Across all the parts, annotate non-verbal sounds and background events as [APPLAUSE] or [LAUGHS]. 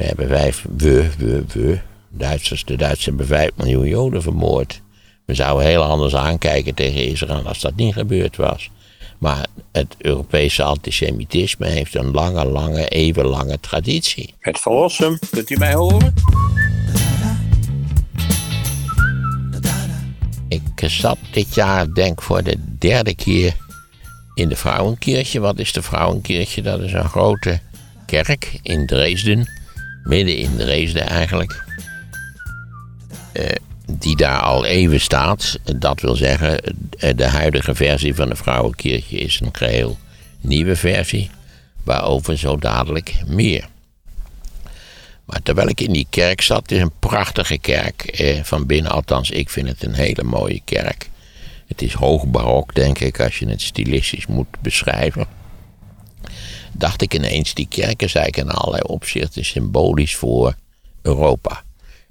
We hebben vijf, we, we, we, Duitsers, de Duitsers hebben vijf miljoen Joden vermoord. We zouden heel anders aankijken tegen Israël als dat niet gebeurd was. Maar het Europese antisemitisme heeft een lange, lange, even lange traditie. Het verlossen, kunt u mij horen? Ik zat dit jaar, denk voor de derde keer in de Vrouwenkirche. Wat is de Vrouwenkirche? Dat is een grote kerk in Dresden. Midden in Dresden eigenlijk. Eh, die daar al even staat. Dat wil zeggen, eh, de huidige versie van de Vrouwenkirche is een geheel nieuwe versie. Waarover zo dadelijk meer. Maar terwijl ik in die kerk zat, het is een prachtige kerk. Eh, van binnen, althans, ik vind het een hele mooie kerk. Het is hoogbarok, denk ik, als je het stilistisch moet beschrijven. Dacht ik ineens, die kerk is eigenlijk in allerlei opzichten symbolisch voor Europa.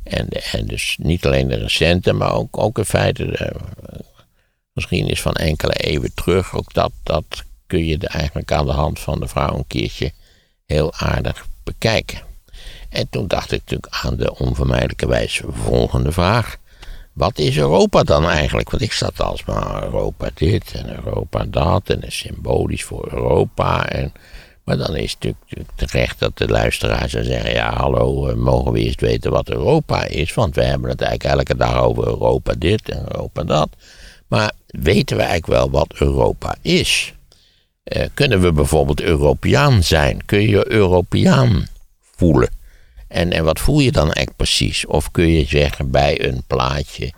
En, en dus niet alleen de recente, maar ook, ook in feite de eh, geschiedenis van enkele eeuwen terug. Ook dat, dat kun je eigenlijk aan de hand van de vrouw een keertje heel aardig bekijken. En toen dacht ik natuurlijk aan de onvermijdelijke wijze volgende vraag. Wat is Europa dan eigenlijk? Want ik zat alsmaar Europa dit en Europa dat en is symbolisch voor Europa. En, dan is het natuurlijk terecht dat de luisteraar zou zeggen: ja, hallo, eh, mogen we eerst weten wat Europa is? Want we hebben het eigenlijk elke dag over Europa dit en Europa dat. Maar weten we eigenlijk wel wat Europa is? Eh, kunnen we bijvoorbeeld Europeaan zijn? Kun je Europeaan voelen? En, en wat voel je dan eigenlijk precies? Of kun je zeggen bij een plaatje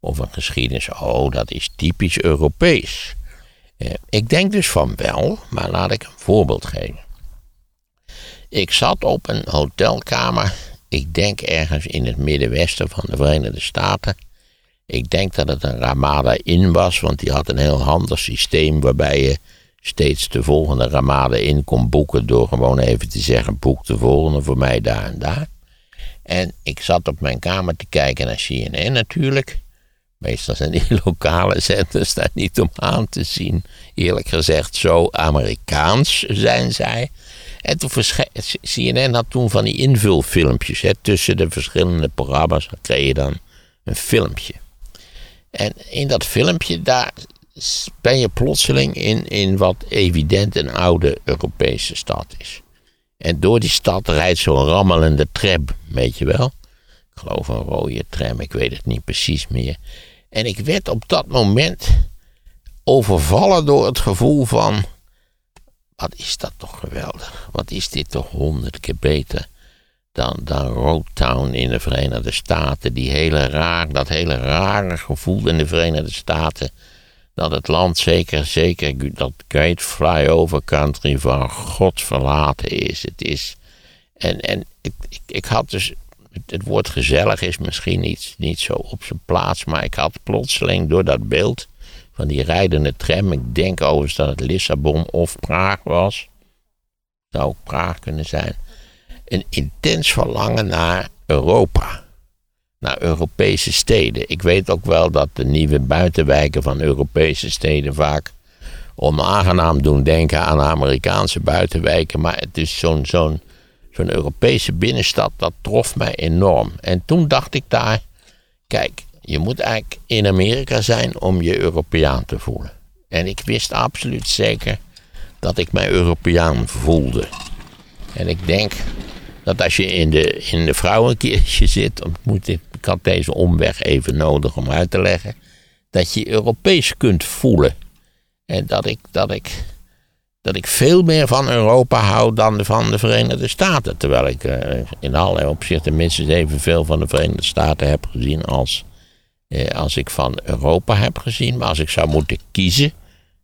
of een geschiedenis, oh, dat is typisch Europees. Eh, ik denk dus van wel, maar laat ik een voorbeeld geven. Ik zat op een hotelkamer, ik denk ergens in het middenwesten van de Verenigde Staten. Ik denk dat het een Ramada Inn was, want die had een heel handig systeem waarbij je steeds de volgende Ramada in kon boeken door gewoon even te zeggen: boek de volgende voor mij daar en daar. En ik zat op mijn kamer te kijken naar CNN natuurlijk. Meestal zijn die [LAUGHS] lokale zenders daar niet om aan te zien. Eerlijk gezegd, zo Amerikaans zijn zij. En toen CNN had toen van die invulfilmpjes. Hè, tussen de verschillende programma's kreeg je dan een filmpje. En in dat filmpje, daar ben je plotseling in, in wat evident een oude Europese stad is. En door die stad rijdt zo'n rammelende tram, weet je wel. Ik geloof een rode tram, ik weet het niet precies meer. En ik werd op dat moment overvallen door het gevoel van. Wat is dat toch geweldig? Wat is dit toch honderd keer beter dan, dan Roadtown in de Verenigde Staten? Die hele raar, dat hele rare gevoel in de Verenigde Staten. Dat het land zeker, zeker, dat great flyover country van God verlaten is. Het is. En, en ik, ik, ik had dus het, woord gezellig is misschien niet, niet zo op zijn plaats, maar ik had plotseling door dat beeld van die rijdende tram, ik denk overigens dat het Lissabon of Praag was, zou ook Praag kunnen zijn, een intens verlangen naar Europa. Naar Europese steden. Ik weet ook wel dat de nieuwe buitenwijken van Europese steden vaak onaangenaam doen denken aan Amerikaanse buitenwijken. Maar het is zo'n zo'n zo'n Europese binnenstad, dat trof mij enorm. En toen dacht ik daar, kijk, je moet eigenlijk in Amerika zijn om je Europeaan te voelen. En ik wist absoluut zeker dat ik mij Europeaan voelde. En ik denk dat als je in de, in de vrouwenkirche zit, moet ik, ik had deze omweg even nodig om uit te leggen, dat je Europees kunt voelen. En dat ik, dat ik dat ik veel meer van Europa hou dan van de Verenigde Staten. Terwijl ik uh, in allerlei opzichten minstens evenveel van de Verenigde Staten heb gezien als, eh, als ik van Europa heb gezien. Maar als ik zou moeten kiezen,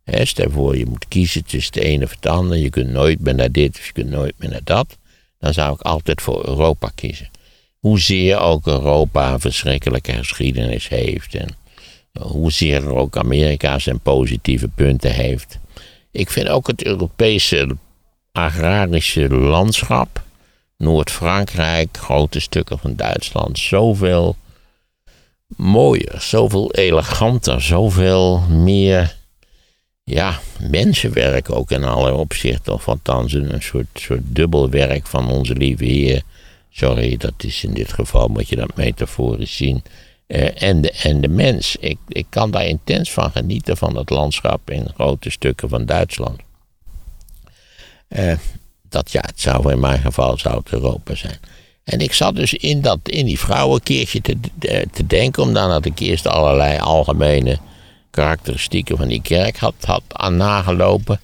hè, stel voor je moet kiezen tussen de ene of het andere, je kunt nooit meer naar dit of je kunt nooit meer naar dat, dan zou ik altijd voor Europa kiezen. Hoezeer ook Europa een verschrikkelijke geschiedenis heeft en hoezeer ook Amerika zijn positieve punten heeft. Ik vind ook het Europese agrarische landschap, Noord-Frankrijk, grote stukken van Duitsland, zoveel mooier, zoveel eleganter, zoveel meer ja, mensenwerk ook in alle opzichten. Of althans een soort, soort dubbelwerk van onze lieve Heer Sorry, dat is in dit geval, moet je dat metaforisch zien. Eh, en, de, en de mens. Ik, ik kan daar intens van genieten van het landschap in grote stukken van Duitsland. Uh, dat ja, het zou in mijn geval zou het Europa zijn. En ik zat dus in, dat, in die vrouwenkeertje te, te denken, omdat ik eerst allerlei algemene karakteristieken van die kerk had, had aan nagelopen.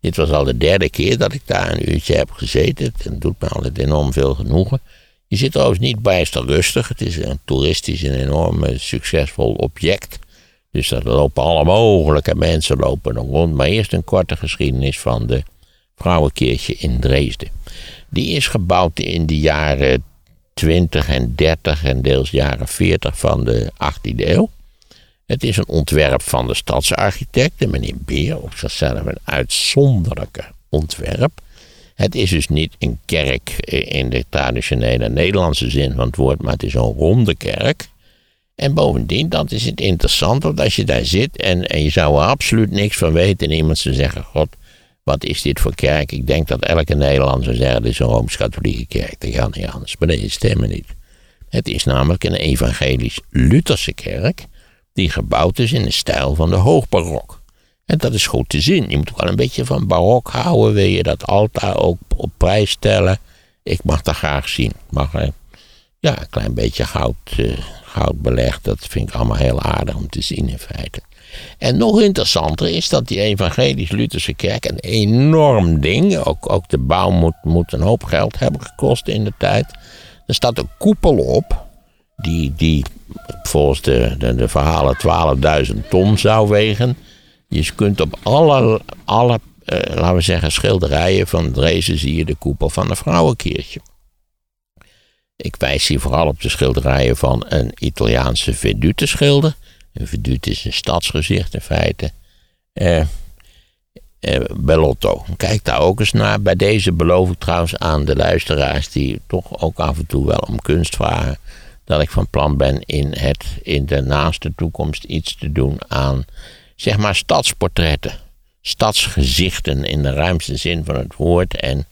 Dit was al de derde keer dat ik daar een uurtje heb gezeten. Het doet me altijd enorm veel genoegen. Je zit trouwens niet bijster rustig. Het is een toeristisch een enorm succesvol object. Dus er lopen alle mogelijke mensen lopen er rond. Maar eerst een korte geschiedenis van de vrouwenkeertje in Dresden. Die is gebouwd in de jaren 20 en 30 en deels jaren 40 van de 18e eeuw. Het is een ontwerp van de stadsarchitect, de meneer Beer, op zichzelf een uitzonderlijke ontwerp. Het is dus niet een kerk in de traditionele Nederlandse zin van het woord, maar het is een ronde kerk. En bovendien, dat is het interessant, want als je daar zit en, en je zou er absoluut niks van weten en iemand zou zeggen, god, wat is dit voor kerk? Ik denk dat elke Nederlander zou zeggen, dit is een Rooms-Katholieke kerk. Dat gaat niet anders, maar dat is het niet. Het is namelijk een evangelisch-Lutherse kerk, die gebouwd is in de stijl van de hoogbarok. En dat is goed te zien. Je moet wel een beetje van barok houden. Wil je dat altaar ook op prijs stellen? Ik mag dat graag zien. Mag er, ja, een klein beetje goud, uh, goud belegd. Dat vind ik allemaal heel aardig om te zien in feite. En nog interessanter is dat die evangelisch-Lutherse kerk een enorm ding. Ook, ook de bouw moet, moet een hoop geld hebben gekost in de tijd. Er staat een koepel op. Die, die volgens de, de, de verhalen 12.000 ton zou wegen. Je kunt op alle, alle eh, laten we zeggen, schilderijen van Dresden zie je de koepel van een vrouwenkeertje. Ik wijs hier vooral op de schilderijen van een Italiaanse vedute-schilder. Een vedute is een stadsgezicht in feite. Eh, eh, Bellotto. Kijk daar ook eens naar. Bij deze beloof ik trouwens aan de luisteraars die toch ook af en toe wel om kunst vragen. Dat ik van plan ben in, het, in de naaste toekomst iets te doen aan zeg maar stadsportretten. Stadsgezichten in de ruimste zin van het woord. En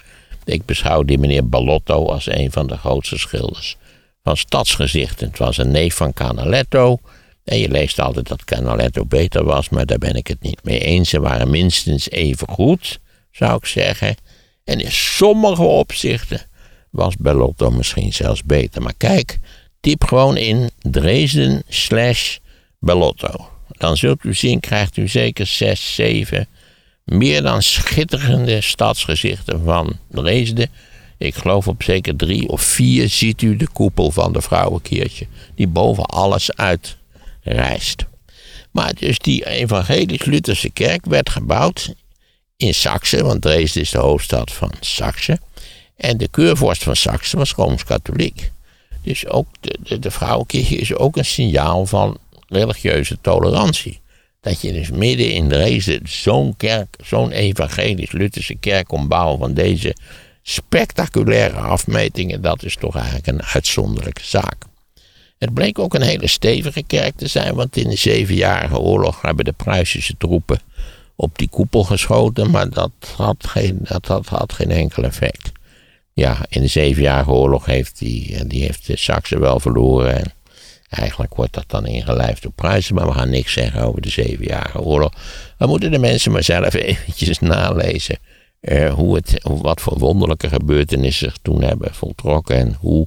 ik beschouw die meneer Ballotto als een van de grootste schilders van stadsgezichten. Het was een neef van Canaletto. En je leest altijd dat Canaletto beter was, maar daar ben ik het niet mee eens. Ze waren minstens even goed, zou ik zeggen. En in sommige opzichten was Bellotto misschien zelfs beter. Maar kijk, typ gewoon in Dresden slash Bellotto dan zult u zien, krijgt u zeker zes, zeven meer dan schitterende stadsgezichten van Dresden. Ik geloof op zeker drie of vier ziet u de koepel van de vrouwenkeertje, die boven alles uitrijst. Maar dus die evangelisch-Lutherse kerk werd gebouwd in Saxe, want Dresden is de hoofdstad van Saxe. En de keurvorst van Saxe was rooms-katholiek. Dus ook de, de, is ook een signaal van religieuze tolerantie. Dat je dus midden in Dresden zo'n kerk, zo'n evangelisch-Lutherse kerk ombouwen van deze spectaculaire afmetingen, dat is toch eigenlijk een uitzonderlijke zaak. Het bleek ook een hele stevige kerk te zijn, want in de Zevenjarige Oorlog hebben de Pruisische troepen op die koepel geschoten, maar dat had geen, dat had, had geen enkel effect. Ja, in de Zevenjarige Oorlog heeft die, die heeft de Saxe wel verloren. En Eigenlijk wordt dat dan ingelijfd op prijzen, maar we gaan niks zeggen over de zevenjarige oorlog. We moeten de mensen maar zelf [LAUGHS] eventjes nalezen eh, hoe het, wat voor wonderlijke gebeurtenissen zich toen hebben voltrokken en hoe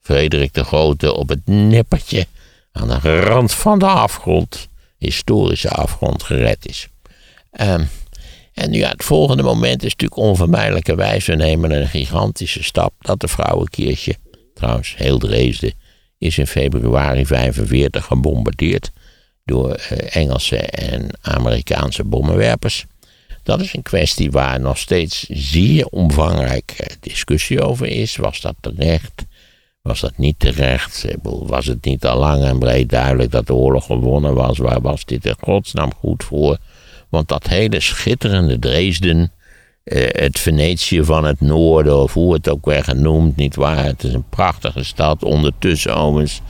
Frederik de Grote op het nippertje aan de rand van de afgrond, historische afgrond, gered is. Um, en ja, het volgende moment is natuurlijk onvermijdelijkerwijs, we nemen een gigantische stap dat de vrouwenkeertje, trouwens heel Dresden, is in februari 45 gebombardeerd door eh, Engelse en Amerikaanse bommenwerpers. Dat is een kwestie waar nog steeds zeer omvangrijk discussie over is. Was dat terecht? Was dat niet terecht? Was het niet al lang en breed duidelijk dat de oorlog gewonnen was? Waar was dit in godsnaam goed voor? Want dat hele schitterende Dresden het Venetië van het noorden, of hoe het ook werd genoemd, niet waar. Het is een prachtige stad, ondertussen overigens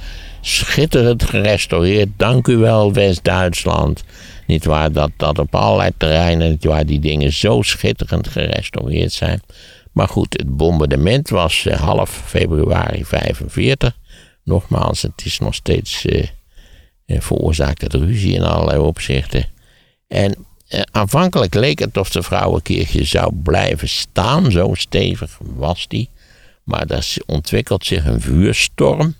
schitterend gerestaureerd. Dank u wel, West-Duitsland. Niet waar, dat, dat op allerlei terreinen, niet waar, die dingen zo schitterend gerestaureerd zijn. Maar goed, het bombardement was eh, half februari 45. Nogmaals, het is nog steeds uh, veroorzaakt het ruzie in allerlei opzichten. En aanvankelijk leek het of de vrouwenkeertje zou blijven staan, zo stevig was die. Maar er ontwikkelt zich een vuurstorm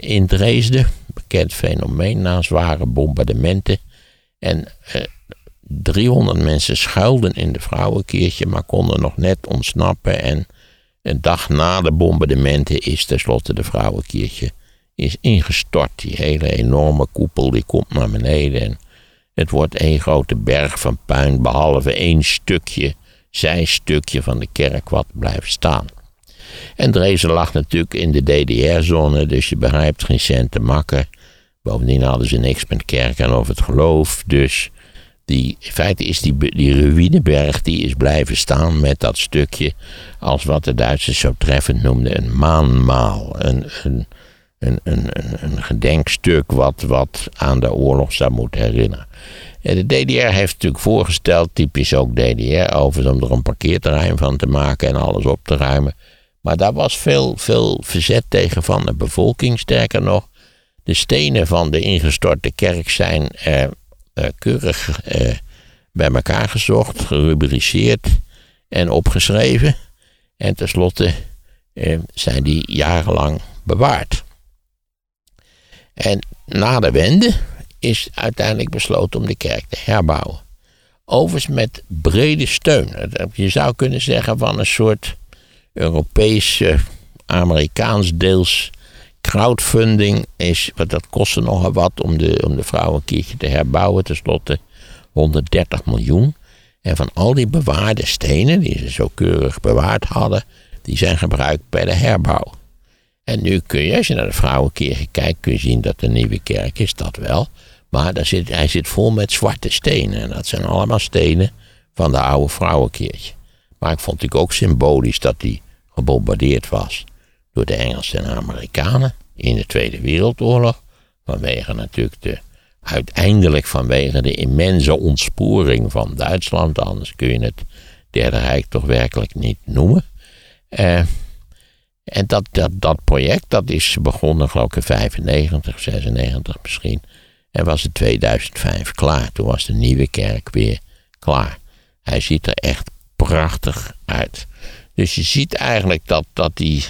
in Dresden. Bekend fenomeen na zware bombardementen. En 300 mensen schuilden in de vrouwenkeertje, maar konden nog net ontsnappen. En een dag na de bombardementen is tenslotte de vrouwenkeertje is ingestort. Die hele enorme koepel die komt naar beneden. En het wordt één grote berg van puin, behalve één stukje, zijstukje van de kerk wat blijft staan. En Dresden lag natuurlijk in de DDR-zone, dus je begrijpt geen cent te makken. Bovendien hadden ze niks met kerk en over het geloof, dus die, in feite is die, die ruïneberg die is blijven staan met dat stukje als wat de Duitsers zo treffend noemden een maanmaal. Een, een, een, een, een gedenkstuk wat, wat aan de oorlog zou moeten herinneren. De DDR heeft natuurlijk voorgesteld, typisch ook DDR, overigens om er een parkeerterrein van te maken en alles op te ruimen. Maar daar was veel, veel verzet tegen van de bevolking. Sterker nog, de stenen van de ingestorte kerk zijn eh, eh, keurig eh, bij elkaar gezocht, gerubriceerd en opgeschreven. En tenslotte eh, zijn die jarenlang bewaard. En na de wende is uiteindelijk besloten om de kerk te herbouwen. Overigens met brede steun. Je zou kunnen zeggen van een soort Europees, Amerikaans deels crowdfunding is, wat dat kostte nogal wat om de, om de keertje te herbouwen. Ten slotte 130 miljoen. En van al die bewaarde stenen, die ze zo keurig bewaard hadden, die zijn gebruikt bij de herbouw. En nu kun je, als je naar de vrouwenkerk kijkt, kun je zien dat de nieuwe kerk is, dat wel. Maar daar zit, hij zit vol met zwarte stenen. En dat zijn allemaal stenen van de oude vrouwenkeertje. Maar ik vond het ook symbolisch dat die gebombardeerd was door de Engelsen en Amerikanen in de Tweede Wereldoorlog. Vanwege natuurlijk de, uiteindelijk vanwege de immense ontsporing van Duitsland. Anders kun je het Derde Rijk toch werkelijk niet noemen. Uh, en dat, dat, dat project dat is begonnen geloof ik in 95, 96 misschien. En was in 2005 klaar. Toen was de nieuwe kerk weer klaar. Hij ziet er echt prachtig uit. Dus je ziet eigenlijk dat, dat die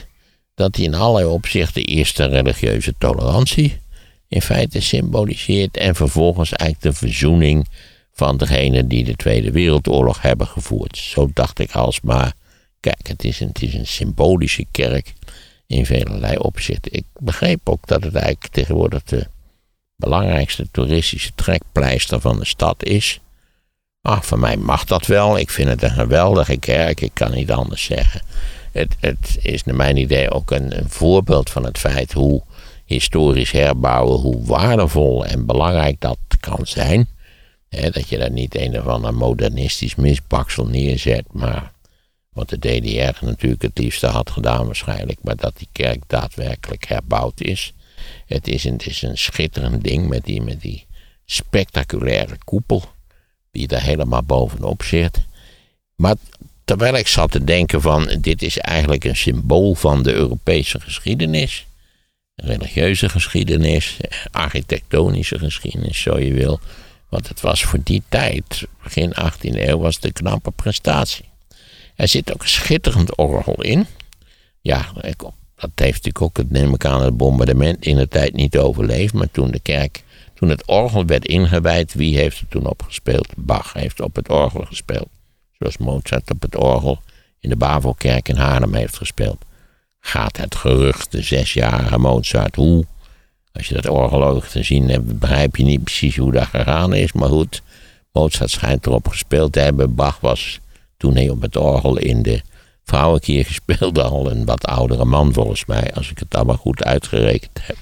dat hij in allerlei opzichten eerst de religieuze tolerantie in feite symboliseert en vervolgens eigenlijk de verzoening van degenen die de Tweede Wereldoorlog hebben gevoerd. Zo dacht ik alsmaar, kijk, het is een, symbolische kerk in velelei opzichten. Ik begreep ook dat het eigenlijk tegenwoordig de belangrijkste toeristische trekpleister van de stad is. Ach, voor mij mag dat wel. Ik vind het een geweldige kerk, ik kan niet anders zeggen het, het is naar mijn idee ook een, een voorbeeld van het feit hoe historisch herbouwen, hoe waardevol en belangrijk dat kan zijn. dat je daar niet een of ander modernistisch misbaksel neerzet, maar wat de DDR natuurlijk het liefste had gedaan waarschijnlijk, maar dat die kerk daadwerkelijk herbouwd is. Het is een, een schitterend ding met die, met die spectaculaire koepel die daar helemaal bovenop zit. Maar Terwijl ik zat te denken van dit is eigenlijk een symbool van de Europese geschiedenis. Religieuze geschiedenis, architectonische geschiedenis, zo je wil. Want het was voor die tijd, begin 18e eeuw, was een knappe prestatie. Er zit ook een schitterend orgel in. Ja, dat heeft natuurlijk ook, het neem ik aan, het bombardement in de tijd niet overleefd. Maar toen de kerk, toen het orgel werd ingewijd, wie heeft er toen opgespeeld? Bach heeft op het orgel gespeeld zoals Mozart op het orgel in de Bavelkerk in Haarlem heeft gespeeld. Gaat het gerucht, de zesjarige Mozart, hoe? Als je dat orgel te zien hebt, begrijp je niet precies hoe dat gegaan is. Maar goed, Mozart schijnt erop gespeeld te hebben. Bach was toen hij op het orgel in de vrouwenkerk [LAUGHS] speelde al een wat oudere man volgens mij, als ik het allemaal goed uitgerekend heb.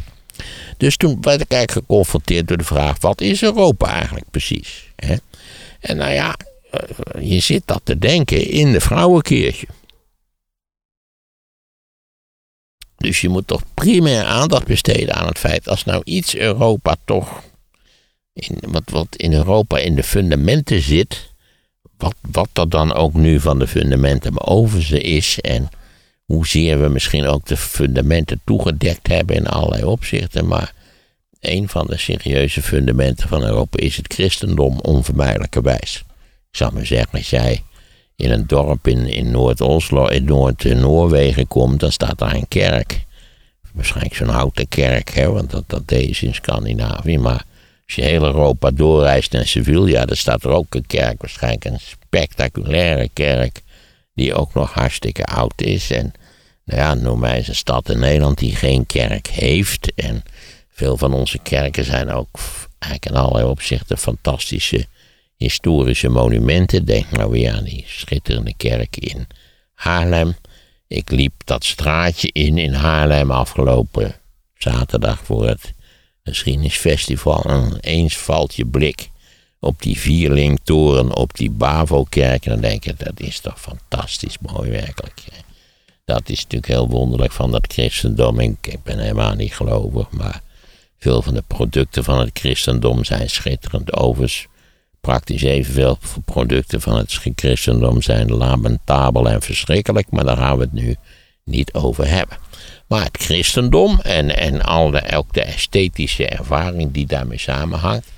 Dus toen werd ik eigenlijk geconfronteerd door de vraag: wat is Europa eigenlijk precies? En nou ja, eh, je zit dat te denken in de vrouwenkeertje. Dus je moet toch primair aandacht besteden aan het feit, als nou iets Europa toch, in, wat, wat in Europa in de fundamenten zit, wat, wat er dan ook nu van de fundamenten boven ze is en hoezeer we misschien ook de fundamenten toegedekt hebben in allerlei opzichten, maar een van de serieuze fundamenten van Europa is het christendom onvermijdelijkerwijs. Ik zou maar zeggen, als jij in een dorp in, in Noord-Oslo, in Noord-Noorwegen komt, dan staat daar een kerk. Waarschijnlijk zo'n houten kerk, hè, want dat, dat deed je in Scandinavië. Maar als je heel Europa doorreist naar Sevilla, dan staat er ook een kerk. Waarschijnlijk een spectaculaire kerk, die ook nog hartstikke oud is. En nou ja, noem mij eens een stad in Nederland die geen kerk heeft. En veel van onze kerken zijn ook eigenlijk in allerlei opzichten fantastische historische monumenten. Denk nou weer aan die schitterende kerk in Haarlem. Ik liep dat straatje in in Haarlem afgelopen zaterdag voor het geschiedenisfestival. En eens valt je blik op die vierlingtoren, op die Bavo-kerk. En dan denk je, dat is toch fantastisch mooi werkelijk. Dat is natuurlijk heel wonderlijk van dat christendom. Ik ben helemaal niet gelovig, maar veel van de producten van het christendom zijn schitterend. Overigens praktisch evenveel producten van het christendom zijn lamentabel en verschrikkelijk, maar daar gaan we het nu niet over hebben. Maar het christendom en, en al de, esthetische ervaring die daarmee samenhangt,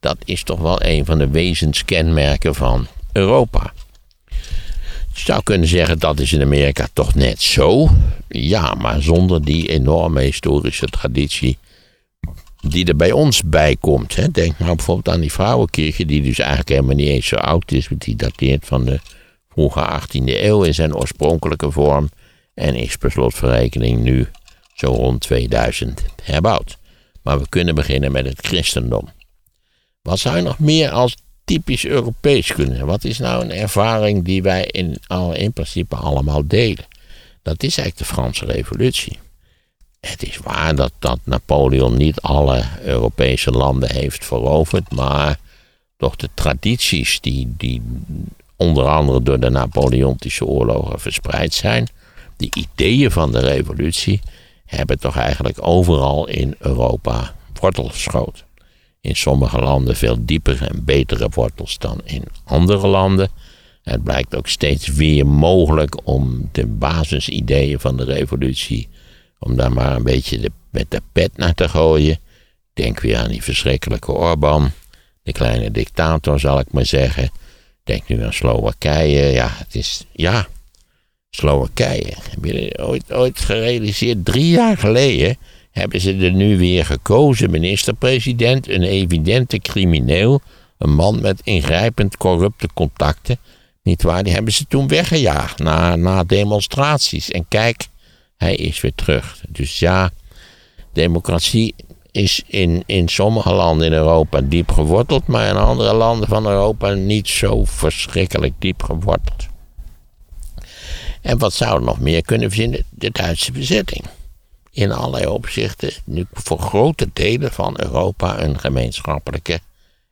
dat is toch wel een van de wezenskenmerken van Europa. Je zou kunnen zeggen dat is in Amerika toch net zo. Ja, maar zonder die enorme historische traditie die er bij ons bij komt. Hè. Denk maar bijvoorbeeld aan die vrouwenkirche, die dus eigenlijk helemaal niet eens zo oud is, want die dateert van de vroege 18e eeuw in zijn oorspronkelijke vorm en is per slotverrekening nu zo rond 2000 herbouwd. Maar we kunnen beginnen met het christendom. Wat zou je nog meer als typisch Europees kunnen? Wat is nou een ervaring die wij in, in principe allemaal delen? Dat is eigenlijk de Franse Revolutie. Het is waar dat, dat Napoleon niet alle Europese landen heeft veroverd, maar toch de tradities die, die onder andere door de Napoleontische oorlogen verspreid zijn, de ideeën van de revolutie, hebben toch eigenlijk overal in Europa wortels geschoten. In sommige landen veel diepere en betere wortels dan in andere landen. Het blijkt ook steeds weer mogelijk om de basisideeën van de revolutie om daar maar een beetje de, met de pet naar te gooien. Denk weer aan die verschrikkelijke Orbán, de kleine dictator zal ik maar zeggen. Denk nu aan Slowakije. Ja, het is. Ja, Slowakije. Heb je ooit, ooit gerealiseerd? Drie jaar geleden hebben ze er nu weer gekozen minister-president. Een evidente crimineel. Een man met ingrijpend corrupte contacten. Niet waar? Die hebben ze toen weggejaagd na, na demonstraties. En kijk, hij is weer terug. Dus ja, democratie is in, in sommige landen in Europa diep geworteld, maar in andere landen van Europa niet zo verschrikkelijk diep geworteld. En wat zou er nog meer kunnen vinden? De Duitse bezetting. In allerlei opzichten nu voor grote delen van Europa een gemeenschappelijke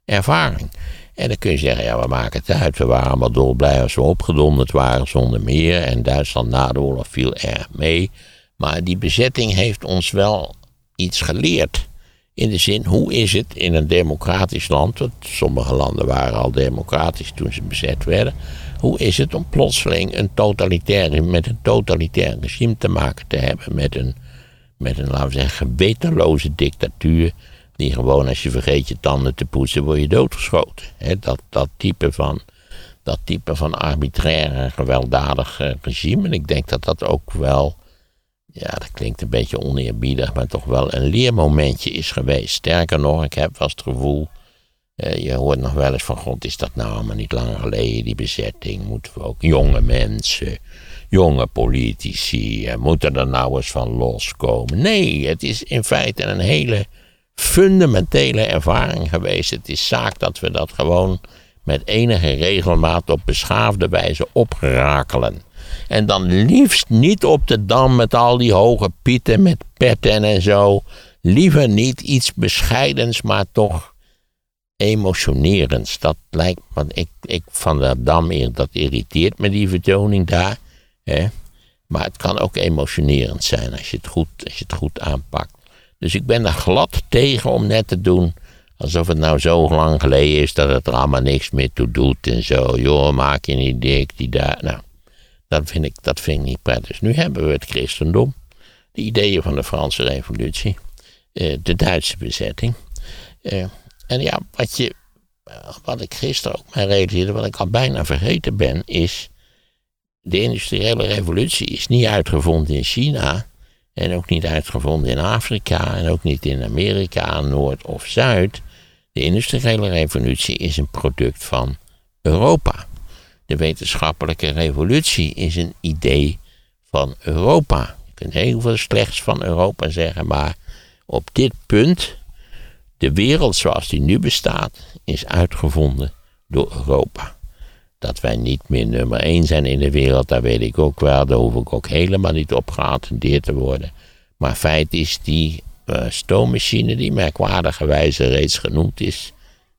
ervaring. En dan kun je zeggen, ja, we maken het uit. We waren allemaal dolblij als we opgedonderd waren zonder meer. En Duitsland na de oorlog viel erg mee. Maar die bezetting heeft ons wel iets geleerd. In de zin, hoe is het in een democratisch land, want sommige landen waren al democratisch toen ze bezet werden. Hoe is het om plotseling een totalitair, met een totalitair regime te maken te hebben? Met een, met een laten we zeggen, gewetenloze dictatuur die gewoon als je vergeet je tanden te poetsen, word je doodgeschoten. dat, dat, type van, dat type van arbitrair en gewelddadig regime. En ik denk dat dat ook wel, ja, dat klinkt een beetje oneerbiedig, maar toch wel een leermomentje is geweest. Sterker nog, ik heb wel het gevoel, je hoort nog wel eens van, god, is dat nou allemaal niet lang geleden, die bezetting? Moeten we ook jonge mensen, jonge politici, eh, moeten er nou eens van loskomen? Nee, het is in feite een hele fundamentele ervaring geweest. Het is zaak dat we dat gewoon met enige regelmaat op beschaafde wijze oprakelen. En dan liefst niet op de dam met al die hoge pieten met petten en zo. Liever niet iets bescheidens, maar toch emotionerends. Dat lijkt me, ik, ik van de dam, dat irriteert me die vertoning daar. Hè? Maar het kan ook emotionerend zijn als je het goed, als je het goed aanpakt. Dus ik ben er glad tegen om net te doen Alsof het nou zo lang geleden is dat het er allemaal niks meer toe doet en zo. Joh, maak je niet dik, die daar. Nou, dat vind, ik, dat vind ik niet prettig. Dus nu hebben we het christendom. De ideeën van de Franse revolutie. Eh, de Duitse bezetting. Eh, en ja, wat, je, wat ik gisteren ook mij realiseerde, wat ik al bijna vergeten ben, is. De industriële revolutie is niet uitgevonden in China. En ook niet uitgevonden in Afrika. En ook niet in Amerika, Noord of Zuid. De industriële revolutie is een product van Europa. De wetenschappelijke revolutie is een idee van Europa. Je kunt heel veel slechts van Europa zeggen, maar op dit punt, de wereld zoals die nu bestaat, is uitgevonden door Europa. Dat wij niet meer nummer één zijn in de wereld, dat weet ik ook wel. Daar hoef ik ook helemaal niet op geattendeerd te worden. Maar feit is, die uh, stoommachine, die merkwaardigerwijze reeds genoemd is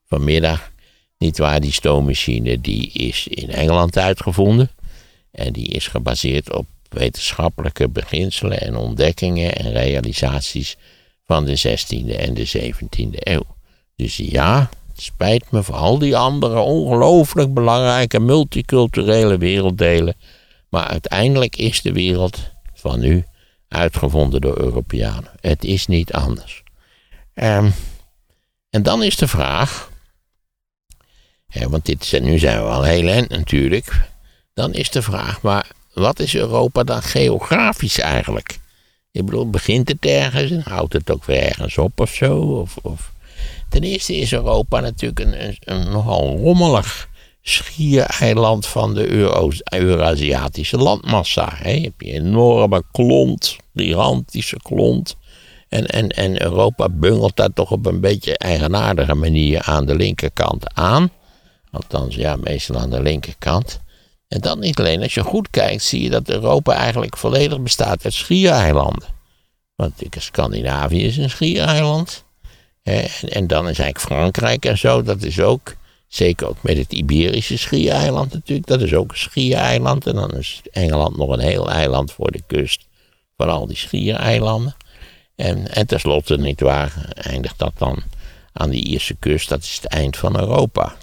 vanmiddag, niet waar, die stoommachine, die is in Engeland uitgevonden. En die is gebaseerd op wetenschappelijke beginselen en ontdekkingen en realisaties van de 16e en de 17e eeuw. Dus ja, het spijt me voor al die andere ongelooflijk belangrijke multiculturele werelddelen. Maar uiteindelijk is de wereld van nu uitgevonden door Europeanen. Het is niet anders. Um, en dan is de vraag, want dit, nu zijn we al heel eind natuurlijk. Dan is de vraag, maar wat is Europa dan geografisch eigenlijk? Ik bedoel, begint het ergens en houdt het ook weer ergens op of zo? Of. Ten eerste is Europa natuurlijk een, een, nogal rommelig schiereiland van de Eurasiatische landmassa. He, je hebt een enorme klont, gigantische klont. En, en, en Europa bungelt daar toch op een beetje eigenaardige manier aan de linkerkant aan. Althans, ja, meestal aan de linkerkant. En dan niet alleen, als je goed kijkt, zie je dat Europa eigenlijk volledig bestaat uit schiereilanden. Want Scandinavië is een schiereiland. En, en dan is eigenlijk Frankrijk en zo, dat is ook, zeker ook met het Iberische schiereiland natuurlijk, dat is ook een schiereiland. En dan is Engeland nog een heel eiland voor de kust van al die schiereilanden. En, en tenslotte, niet waar, eindigt dat dan aan die Ierse kust, dat is het eind van Europa.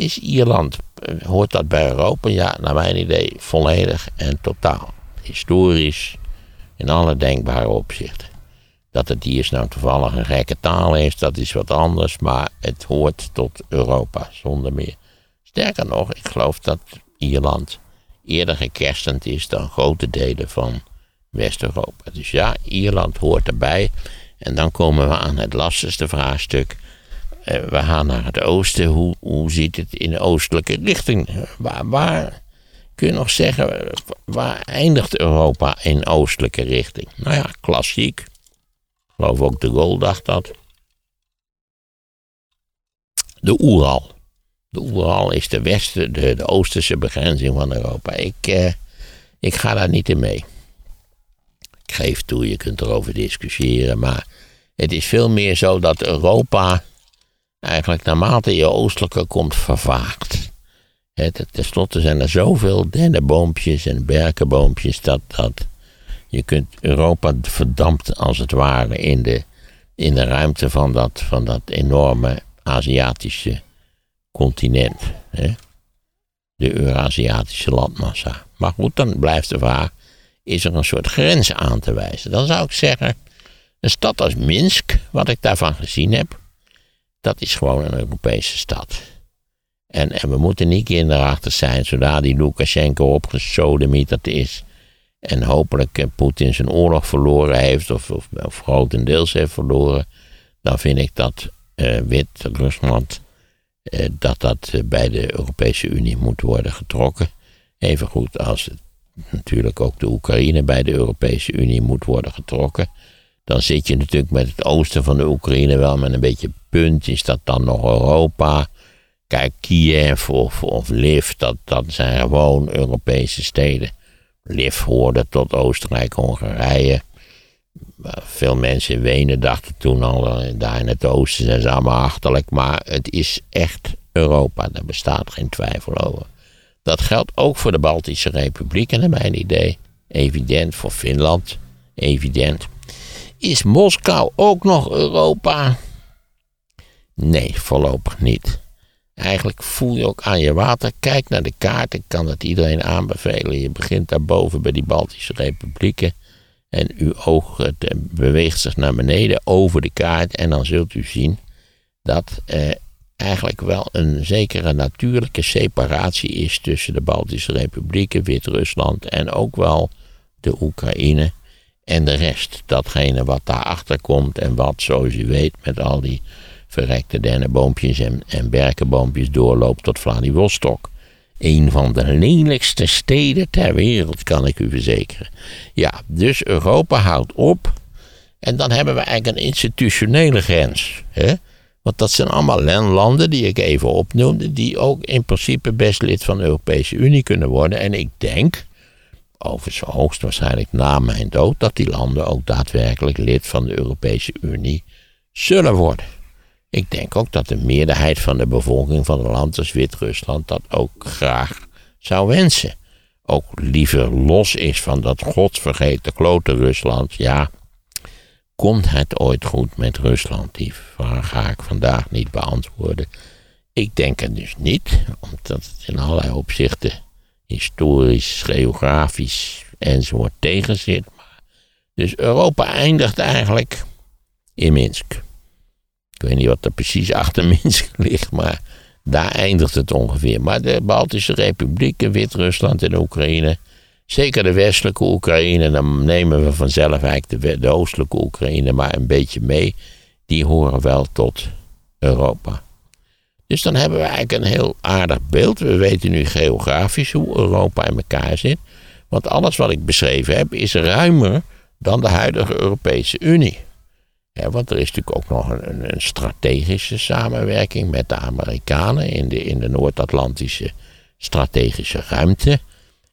Is Ierland, hoort dat bij Europa? Ja, naar mijn idee volledig en totaal. Historisch, in alle denkbare opzichten. Dat het Iers nou toevallig een gekke taal heeft, dat is wat anders, maar het hoort tot Europa, zonder meer. Sterker nog, ik geloof dat Ierland eerder gekerstend is dan grote delen van West-Europa. Dus ja, Ierland hoort erbij. En dan komen we aan het lastigste vraagstuk. Eh, we gaan naar het oosten. Hoe, hoe ziet het in de oostelijke richting? Waar, waar kun je nog zeggen, waar eindigt Europa in oostelijke richting? Nou ja, klassiek. Ik geloof ook de Gaulle dacht dat. De Oeral. De Oeral is de, westen, de, de oosterse begrenzing van Europa. Ik, eh, ik ga daar niet in mee. Ik geef toe, je kunt erover discussiëren, maar het is veel meer zo dat Europa eigenlijk naarmate je oostelijker komt vervaagt. Ten slotte zijn er zoveel dennenboompjes en berkenboompjes dat, dat je kunt Europa verdampt als het ware in de, in de ruimte van dat, van dat enorme Aziatische continent. Hè? De Eurasiatische landmassa. Maar goed, dan blijft de vraag, is er een soort grens aan te wijzen? Dan zou ik zeggen, een stad als Minsk, wat ik daarvan gezien heb, dat is gewoon een Europese stad. En, en we moeten niet kinderachtig zijn, zodra die Lukashenko opgesodemieterd is. En hopelijk eh, Poetin zijn oorlog verloren heeft, of, of, grotendeels heeft verloren. Dan vind ik dat uh, Wit-Rusland, uh, dat dat bij de Europese Unie moet worden getrokken. Evengoed als natuurlijk ook de Oekraïne bij de Europese Unie moet worden getrokken dan zit je natuurlijk met het oosten van de Oekraïne wel met een beetje punt. Is dat dan nog Europa? Kijk, Kiev of, of dat, dat zijn gewoon Europese steden. Lviv hoorde tot Oostenrijk-Hongarije. Veel mensen in Wenen dachten toen al, eh, daar in het oosten zijn ze allemaal achterlijk. Maar het is echt Europa, daar bestaat geen twijfel over. Dat geldt ook voor de Baltische Republiek, naar mijn idee. Evident voor Finland, evident. Is Moskou ook nog Europa? Nee, voorlopig niet. Eigenlijk voel je ook aan je water. Kijk naar de kaart. Ik kan het iedereen aanbevelen. Je begint daarboven bij die Baltische Republieken. En uw oog beweegt zich naar beneden over de kaart. En dan zult u zien dat eh, eigenlijk wel een zekere natuurlijke separatie is tussen de Baltische Republieken, Wit-Rusland en ook wel de Oekraïne en de rest. Datgene wat daarachter komt en wat, zoals u weet, met al die verrekte dennenboompjes en, en berkenboompjes doorloopt tot Vladivostok. Een van de lelijkste steden ter wereld, kan ik u verzekeren. Ja, dus Europa houdt op. En dan hebben we eigenlijk een institutionele grens. Hè? Want dat zijn allemaal landen die ik even opnoemde, die ook in principe best lid van de Europese Unie kunnen worden. En ik denk, overigens hoogstwaarschijnlijk na mijn dood, dat die landen ook daadwerkelijk lid van de Europese Unie zullen worden. Ik denk ook dat de meerderheid van de bevolking van een land als Wit-Rusland dat ook graag zou wensen. Ook liever los is van dat godvergeten klote Rusland. Ja, komt het ooit goed met Rusland? Die vraag ga ik vandaag niet beantwoorden. Ik denk het dus niet, omdat het in allerlei opzichten historisch, geografisch enzovoort tegenzit. Dus Europa eindigt eigenlijk in Minsk. Ik weet niet wat er precies achter [LAUGHS] Minsk ligt, maar daar eindigt het ongeveer. Maar de Baltische Republieken, Wit-Rusland en Oekraïne, zeker de westelijke Oekraïne, dan nemen we vanzelf eigenlijk de oostelijke Oekraïne maar een beetje mee, die horen wel tot Europa. Dus dan hebben we eigenlijk een heel aardig beeld. We weten nu geografisch hoe Europa in elkaar zit. Want alles wat ik beschreven heb is ruimer dan de huidige Europese Unie. Want er is natuurlijk ook nog een, een, strategische samenwerking met de Amerikanen in de, in de Noord-Atlantische strategische ruimte.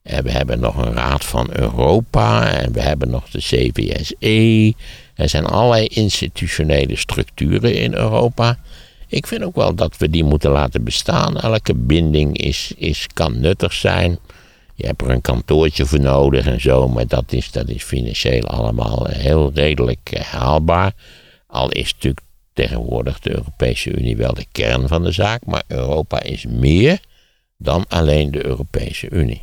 En we hebben nog een Raad van Europa en we hebben nog de CVSE. Er zijn allerlei institutionele structuren in Europa. Ik vind ook wel dat we die moeten laten bestaan. Elke binding is, is, kan nuttig zijn. Je hebt er een kantoortje voor nodig en zo, maar dat is, dat is financieel allemaal heel redelijk eh, haalbaar. Al is natuurlijk tegenwoordig de Europese Unie wel de kern van de zaak, maar Europa is meer dan alleen de Europese Unie.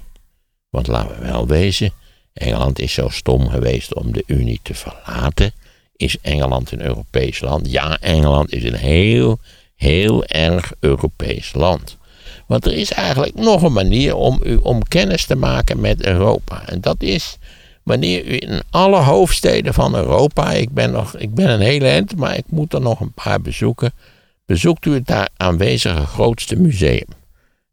Want laten we wel wezen, Engeland is zo stom geweest om de Unie te verlaten. Is Engeland een Europees land? Ja, Engeland is een heel, heel erg Europees land. Want er is eigenlijk nog een manier om, u, om kennis te maken met Europa. En dat is wanneer u in alle hoofdsteden van Europa, ik ben, nog, ik ben een hele eind, maar ik moet er nog een paar bezoeken, bezoekt u het daar aanwezige grootste museum.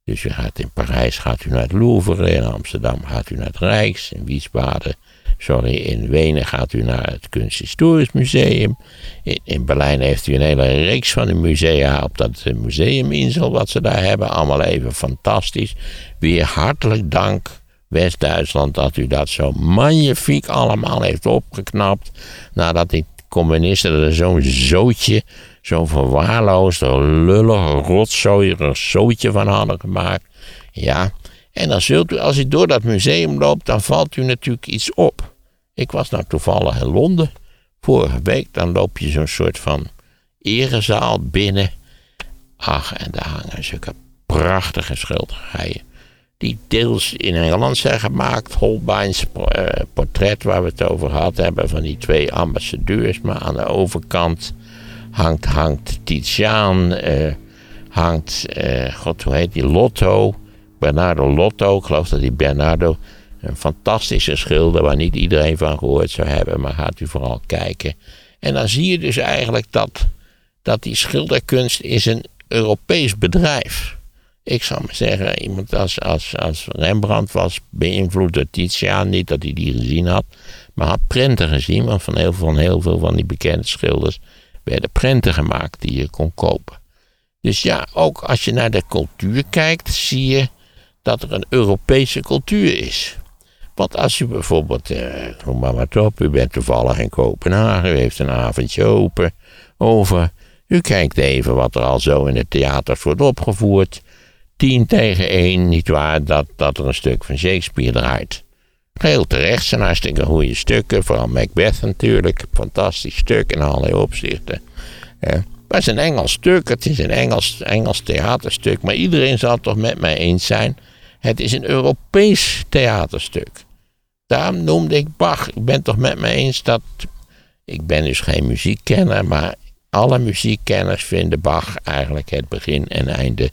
Dus u gaat in Parijs gaat u naar het Louvre, in Amsterdam gaat u naar het Rijks, in Wiesbaden, sorry, in Wenen gaat u naar het Kunsthistorisch Museum. In, in Berlijn heeft u een hele reeks van de musea op dat museuminsel wat ze daar hebben. Allemaal even fantastisch. Weer hartelijk dank West-Duitsland dat u dat zo magnifiek allemaal heeft opgeknapt. Nadat die communisten er zo'n zootje, zo'n verwaarloosde, lullige, rotzooierig zootje van hadden gemaakt. Ja, en dan zult u, als u door dat museum loopt, dan valt u natuurlijk iets op. Ik was nou toevallig in Londen vorige week, dan loop je zo'n soort van erezaal binnen. Ach, en daar hangen zulke prachtige schilderijen die deels in Engeland zijn gemaakt. Holbein's uh, portret waar we het over gehad hebben van die twee ambassadeurs. Maar aan de overkant hangt, hangt Titiaan, uh, hangt, uh, god hoe heet die, Lotto. Bernardo Lotto, ik geloof dat die Bernardo een fantastische schilder waar niet iedereen van gehoord zou hebben, maar gaat u vooral kijken. En dan zie je dus eigenlijk dat, dat die schilderkunst is een Europees bedrijf ik zou maar zeggen, iemand als, als, als Rembrandt was beïnvloed door Titiaan. Niet dat hij die gezien had, maar had prenten gezien. Want van heel, van heel veel van die bekende schilders werden prenten gemaakt die je kon kopen. Dus ja, ook als je naar de cultuur kijkt, zie je dat er een Europese cultuur is. Want als u bijvoorbeeld, eh, noem maar wat op, u bent toevallig in Kopenhagen, u heeft een avondje open over. U kijkt even wat er al zo in het theaters wordt opgevoerd tien tegen één, nietwaar, dat, dat er een stuk van Shakespeare draait. Heel terecht zijn hartstikke goede stukken, vooral Macbeth natuurlijk. Fantastisch stuk in allerlei opzichten. Maar het is een Engels stuk, het is een Engels, Engels theaterstuk. Maar iedereen zal het toch met mij eens zijn. Het is een Europees theaterstuk. Daarom noemde ik Bach. Ik ben toch met mij eens dat. Ik ben dus geen muziekkenner, maar alle muziekkenners vinden Bach eigenlijk het begin en einde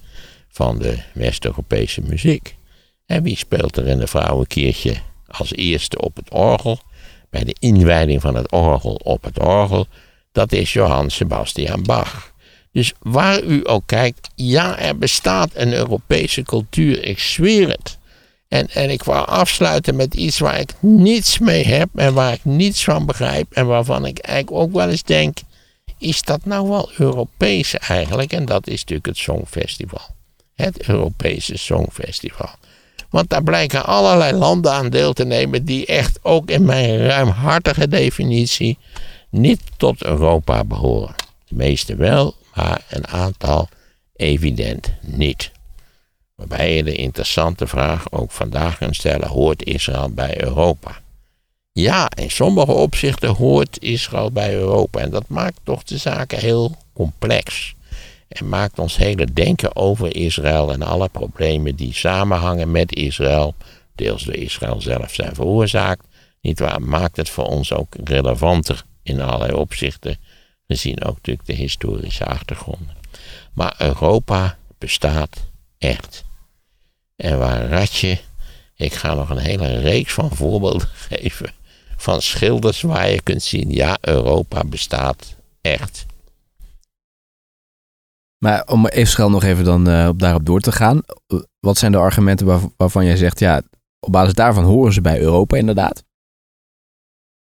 van de West-Europese muziek. En wie speelt er in de vrouwenkiertje als eerste op het orgel? Bij de inwijding van het orgel op het orgel, dat is Johann Sebastian Bach. Dus waar u ook kijkt, ja, er bestaat een Europese cultuur, ik zweer het. En, en ik wou afsluiten met iets waar ik niets mee heb en waar ik niets van begrijp en waarvan ik eigenlijk ook wel eens denk, is dat nou wel Europees eigenlijk? En dat is natuurlijk het Songfestival. Het Europese Songfestival. Want daar blijken allerlei landen aan deel te nemen die echt ook in mijn ruimhartige definitie niet tot Europa behoren. De meeste wel, maar een aantal evident niet. Waarbij je de interessante vraag ook vandaag kunt stellen: hoort Israël bij Europa? Ja, in sommige opzichten hoort Israël bij Europa. En dat maakt toch de zaken heel complex. En maakt ons hele denken over Israël en alle problemen die samenhangen met Israël, deels door Israël zelf zijn veroorzaakt, niet waar, maakt het voor ons ook relevanter in allerlei opzichten. We zien ook natuurlijk de historische achtergronden. Maar Europa bestaat echt. En waar Ratje, ik ga nog een hele reeks van voorbeelden [LAUGHS] geven van schilders waar je kunt zien, ja, Europa bestaat echt. Maar om Israël nog even dan uh, daarop door te gaan. Wat zijn de argumenten waarvan jij zegt, ja, op basis daarvan horen ze bij Europa inderdaad?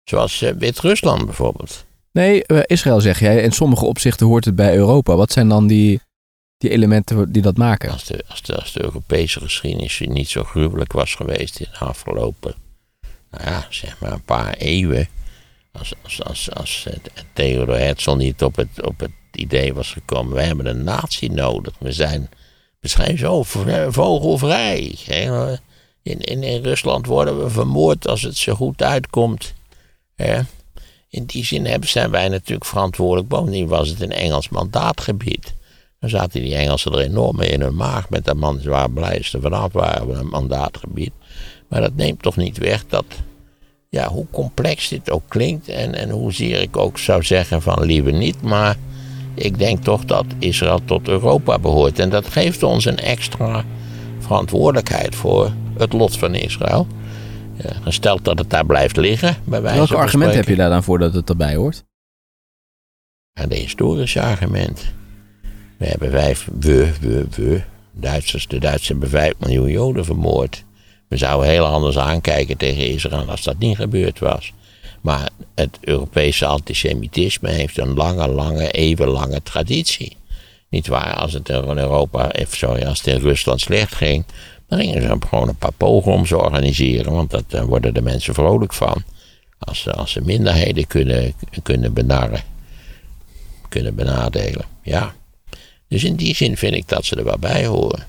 Zoals uh, Wit-Rusland bijvoorbeeld. Nee, uh, Israël zeg jij. In sommige opzichten hoort het bij Europa. Wat zijn dan die, die elementen die dat maken? Als de, als, de, als de Europese geschiedenis niet zo gruwelijk was geweest in de afgelopen, nou ja, zeg maar een paar eeuwen. Als, als, als, als Theodor Herzl niet op het, op het idee was gekomen: we hebben een natie nodig. We zijn, we zijn zo vogelvrij. In, in, in Rusland worden we vermoord als het zo goed uitkomt. In die zin zijn wij natuurlijk verantwoordelijk. Bovendien was het een Engels mandaatgebied. Dan zaten die Engelsen er enorm mee in hun maag met dat man. Ze waren blij ze vanaf waren een mandaatgebied. Maar dat neemt toch niet weg dat, ja, hoe complex dit ook klinkt. En, en hoezeer ik ook zou zeggen van liever niet. Maar ik denk toch dat Israël tot Europa behoort. En dat geeft ons een extra verantwoordelijkheid voor het lot van Israël. Ja, gesteld dat het daar blijft liggen. Bij wijze Welk argument heb je daar dan voor dat het erbij hoort? En de historische argument. We hebben vijf, we, we, we, Duitsers, de Duitsers hebben vijf miljoen Joden vermoord. We zouden heel anders aankijken tegen Israël als dat niet gebeurd was. Maar het Europese antisemitisme heeft een lange, lange, eeuwenlange traditie. Niet waar, als het in Europa, eh, sorry, als het in Rusland slecht ging, dan gingen ze gewoon een paar pogroms organiseren, want daar eh, worden de mensen vrolijk van. Als als ze minderheden kunnen, kunnen benarren, kunnen benadelen. Ja. Dus in die zin vind ik dat ze er wel bij horen.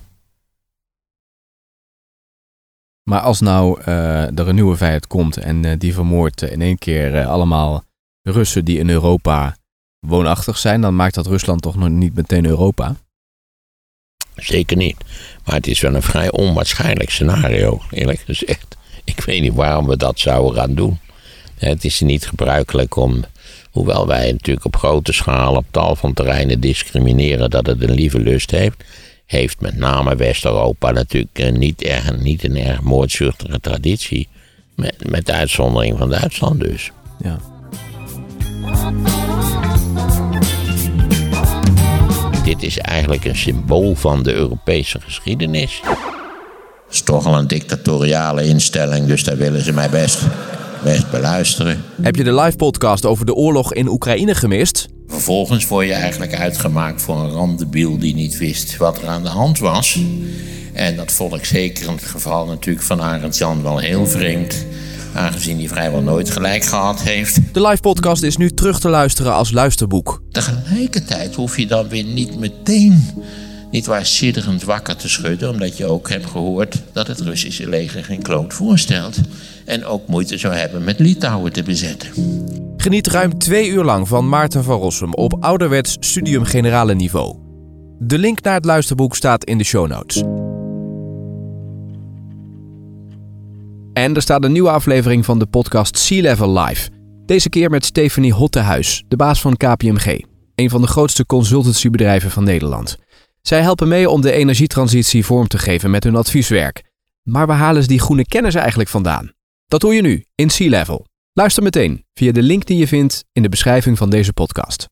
Maar als nou er een nieuwe vijand komt en die vermoordt in één keer allemaal Russen die in Europa woonachtig zijn, dan maakt dat Rusland toch nog niet meteen Europa? Zeker niet. Maar het is wel een vrij onwaarschijnlijk scenario, eerlijk gezegd. Ik weet niet waarom we dat zouden gaan doen. Het is niet gebruikelijk om, hoewel wij natuurlijk op grote schaal op tal van terreinen discrimineren dat het een lieve lust heeft, heeft met name West-Europa natuurlijk niet, erg, niet een erg moordzuchtige traditie. Met, met de uitzondering van Duitsland dus. Ja. Dit is eigenlijk een symbool van de Europese geschiedenis. Het is toch al een dictatoriale instelling, dus daar willen ze mij best, best beluisteren. Heb je de live podcast over de oorlog in Oekraïne gemist? Vervolgens word je eigenlijk uitgemaakt voor een randebiel die niet wist wat er aan de hand was. En dat vond ik zeker in het geval natuurlijk van Arend Jan wel heel vreemd. Aangezien hij vrijwel nooit gelijk gehad heeft. De live podcast is nu terug te luisteren als luisterboek. Tegelijkertijd hoef je dan weer niet meteen niet waar sidderend wakker te schudden, omdat je ook hebt gehoord dat het Russische leger geen kloot voorstelt en ook moeite zou hebben met Litouwen te bezetten. Geniet ruim twee uur lang van Maarten van Rossum op ouderwets studium generale niveau. De link naar het luisterboek staat in de show notes. En er staat een nieuwe aflevering van de podcast Sea Level Live. Deze keer met Stephanie Hottehuis, de baas van KPMG, een van de grootste consultancybedrijven van Nederland. Zij helpen mee om de energietransitie vorm te geven met hun advieswerk. Maar waar halen ze die groene kennis eigenlijk vandaan? Dat hoor je nu in Sea Level. Luister meteen via de link die je vindt in de beschrijving van deze podcast.